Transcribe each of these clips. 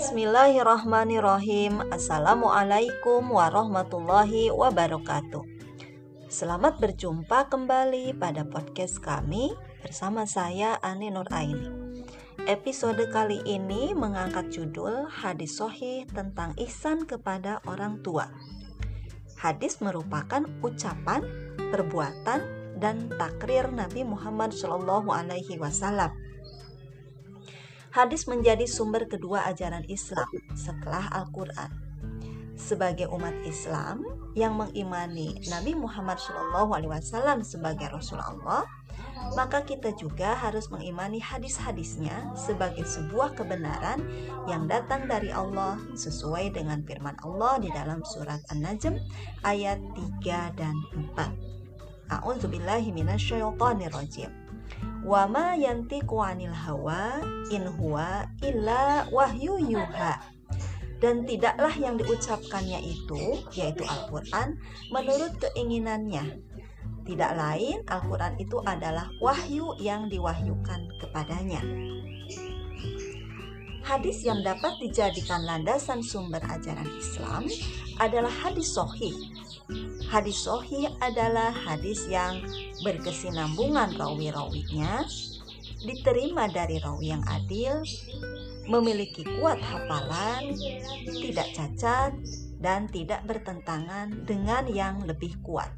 Bismillahirrahmanirrahim. Assalamualaikum warahmatullahi wabarakatuh. Selamat berjumpa kembali pada podcast kami bersama saya Ani Nur Aini. Episode kali ini mengangkat judul Hadis Sohih tentang ihsan kepada orang tua. Hadis merupakan ucapan, perbuatan, dan takrir Nabi Muhammad Wasallam Hadis menjadi sumber kedua ajaran Islam setelah Al-Quran. Sebagai umat Islam yang mengimani Nabi Muhammad SAW sebagai Rasulullah, maka kita juga harus mengimani hadis-hadisnya sebagai sebuah kebenaran yang datang dari Allah sesuai dengan firman Allah di dalam surat An-Najm ayat 3 dan 4. A'udzubillahi minasyaitonirrajim wa ma yantiqu anil hawa in huwa illa wahyu yuha. Dan tidaklah yang diucapkannya itu yaitu Al-Qur'an menurut keinginannya. Tidak lain Al-Qur'an itu adalah wahyu yang diwahyukan kepadanya Hadis yang dapat dijadikan landasan sumber ajaran Islam adalah hadis sohih Hadis sohi adalah hadis yang berkesinambungan rawi-rawinya, diterima dari rawi yang adil, memiliki kuat hafalan, tidak cacat, dan tidak bertentangan dengan yang lebih kuat.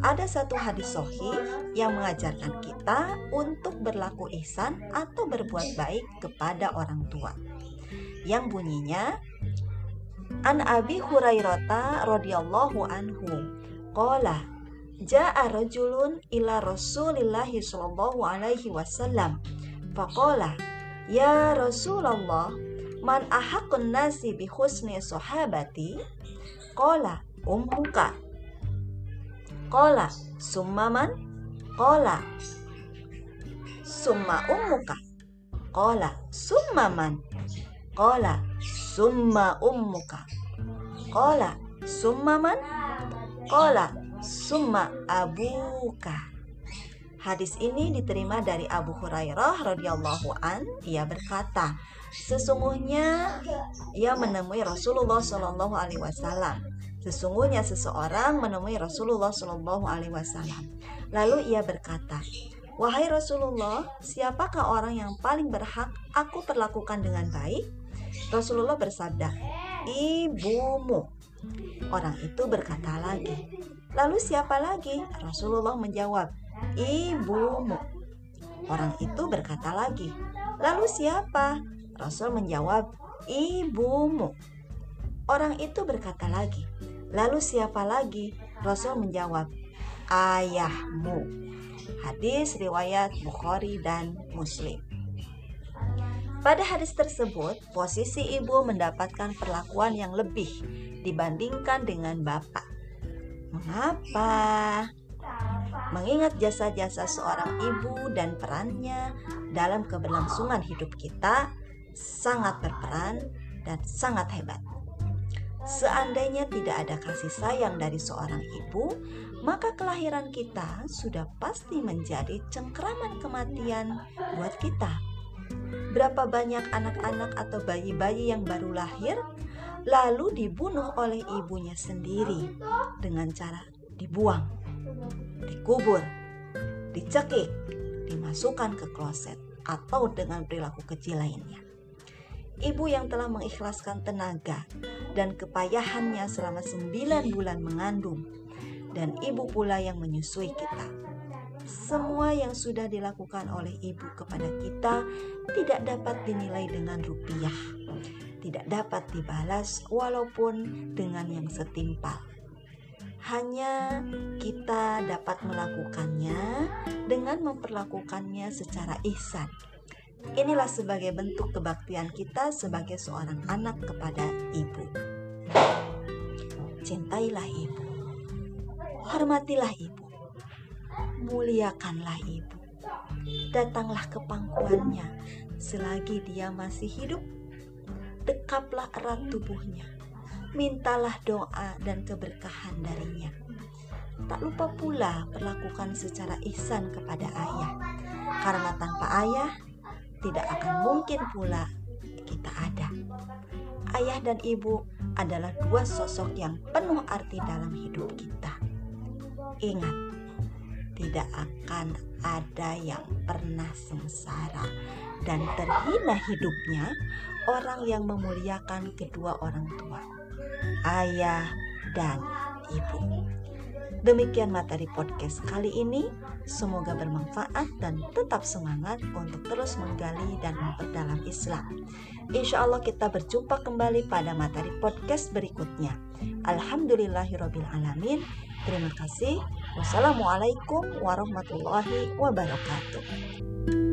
Ada satu hadis sohi yang mengajarkan kita untuk berlaku ihsan atau berbuat baik kepada orang tua. Yang bunyinya, An Abi Hurairata radhiyallahu anhu qala Ja'a rajulun ila Rasulillahi sallallahu alaihi wasallam faqala Ya Rasulullah man ahaqqun nasi bi husni sahabati qala ummuka qala summa man? Qala summa ummuka? Qala summa man? Qala summa ummuka? Kola. Summa man? Kola. Summa abuka? Hadis ini diterima dari Abu Hurairah radhiyallahu an. Ia berkata, sesungguhnya ia menemui Rasulullah Shallallahu alaihi wasallam. Sesungguhnya seseorang menemui Rasulullah Shallallahu alaihi wasallam. Lalu ia berkata, "Wahai Rasulullah, siapakah orang yang paling berhak aku perlakukan dengan baik?" Rasulullah bersabda, "Ibumu." Orang itu berkata lagi, "Lalu siapa lagi?" Rasulullah menjawab, "Ibumu." Orang itu berkata lagi, "Lalu siapa?" Rasul menjawab, "Ibumu." Orang itu berkata lagi, "Lalu siapa lagi?" Rasul menjawab, "Ayahmu." Hadis riwayat Bukhari dan Muslim. Pada hadis tersebut, posisi ibu mendapatkan perlakuan yang lebih dibandingkan dengan bapak. Mengapa? Mengingat jasa-jasa seorang ibu dan perannya dalam keberlangsungan hidup kita sangat berperan dan sangat hebat. Seandainya tidak ada kasih sayang dari seorang ibu, maka kelahiran kita sudah pasti menjadi cengkraman kematian buat kita. Berapa banyak anak-anak atau bayi-bayi yang baru lahir lalu dibunuh oleh ibunya sendiri dengan cara dibuang, dikubur, dicekik, dimasukkan ke kloset atau dengan perilaku kecil lainnya. Ibu yang telah mengikhlaskan tenaga dan kepayahannya selama sembilan bulan mengandung dan ibu pula yang menyusui kita semua yang sudah dilakukan oleh ibu kepada kita tidak dapat dinilai dengan rupiah, tidak dapat dibalas walaupun dengan yang setimpal. Hanya kita dapat melakukannya dengan memperlakukannya secara ihsan. Inilah sebagai bentuk kebaktian kita sebagai seorang anak kepada ibu. Cintailah ibu, hormatilah ibu muliakanlah ibu. Datanglah ke pangkuannya selagi dia masih hidup. Dekaplah erat tubuhnya. Mintalah doa dan keberkahan darinya. Tak lupa pula perlakukan secara ihsan kepada ayah. Karena tanpa ayah tidak akan mungkin pula kita ada. Ayah dan ibu adalah dua sosok yang penuh arti dalam hidup kita. Ingat, tidak akan ada yang pernah sengsara dan terhina hidupnya orang yang memuliakan kedua orang tua, ayah dan ibu. Demikian materi podcast kali ini. Semoga bermanfaat dan tetap semangat untuk terus menggali dan memperdalam Islam. Insya Allah kita berjumpa kembali pada materi podcast berikutnya. Alhamdulillahirrohmanirrohim. Terima kasih. Wassalamualaikum warahmatullahi wabarakatuh.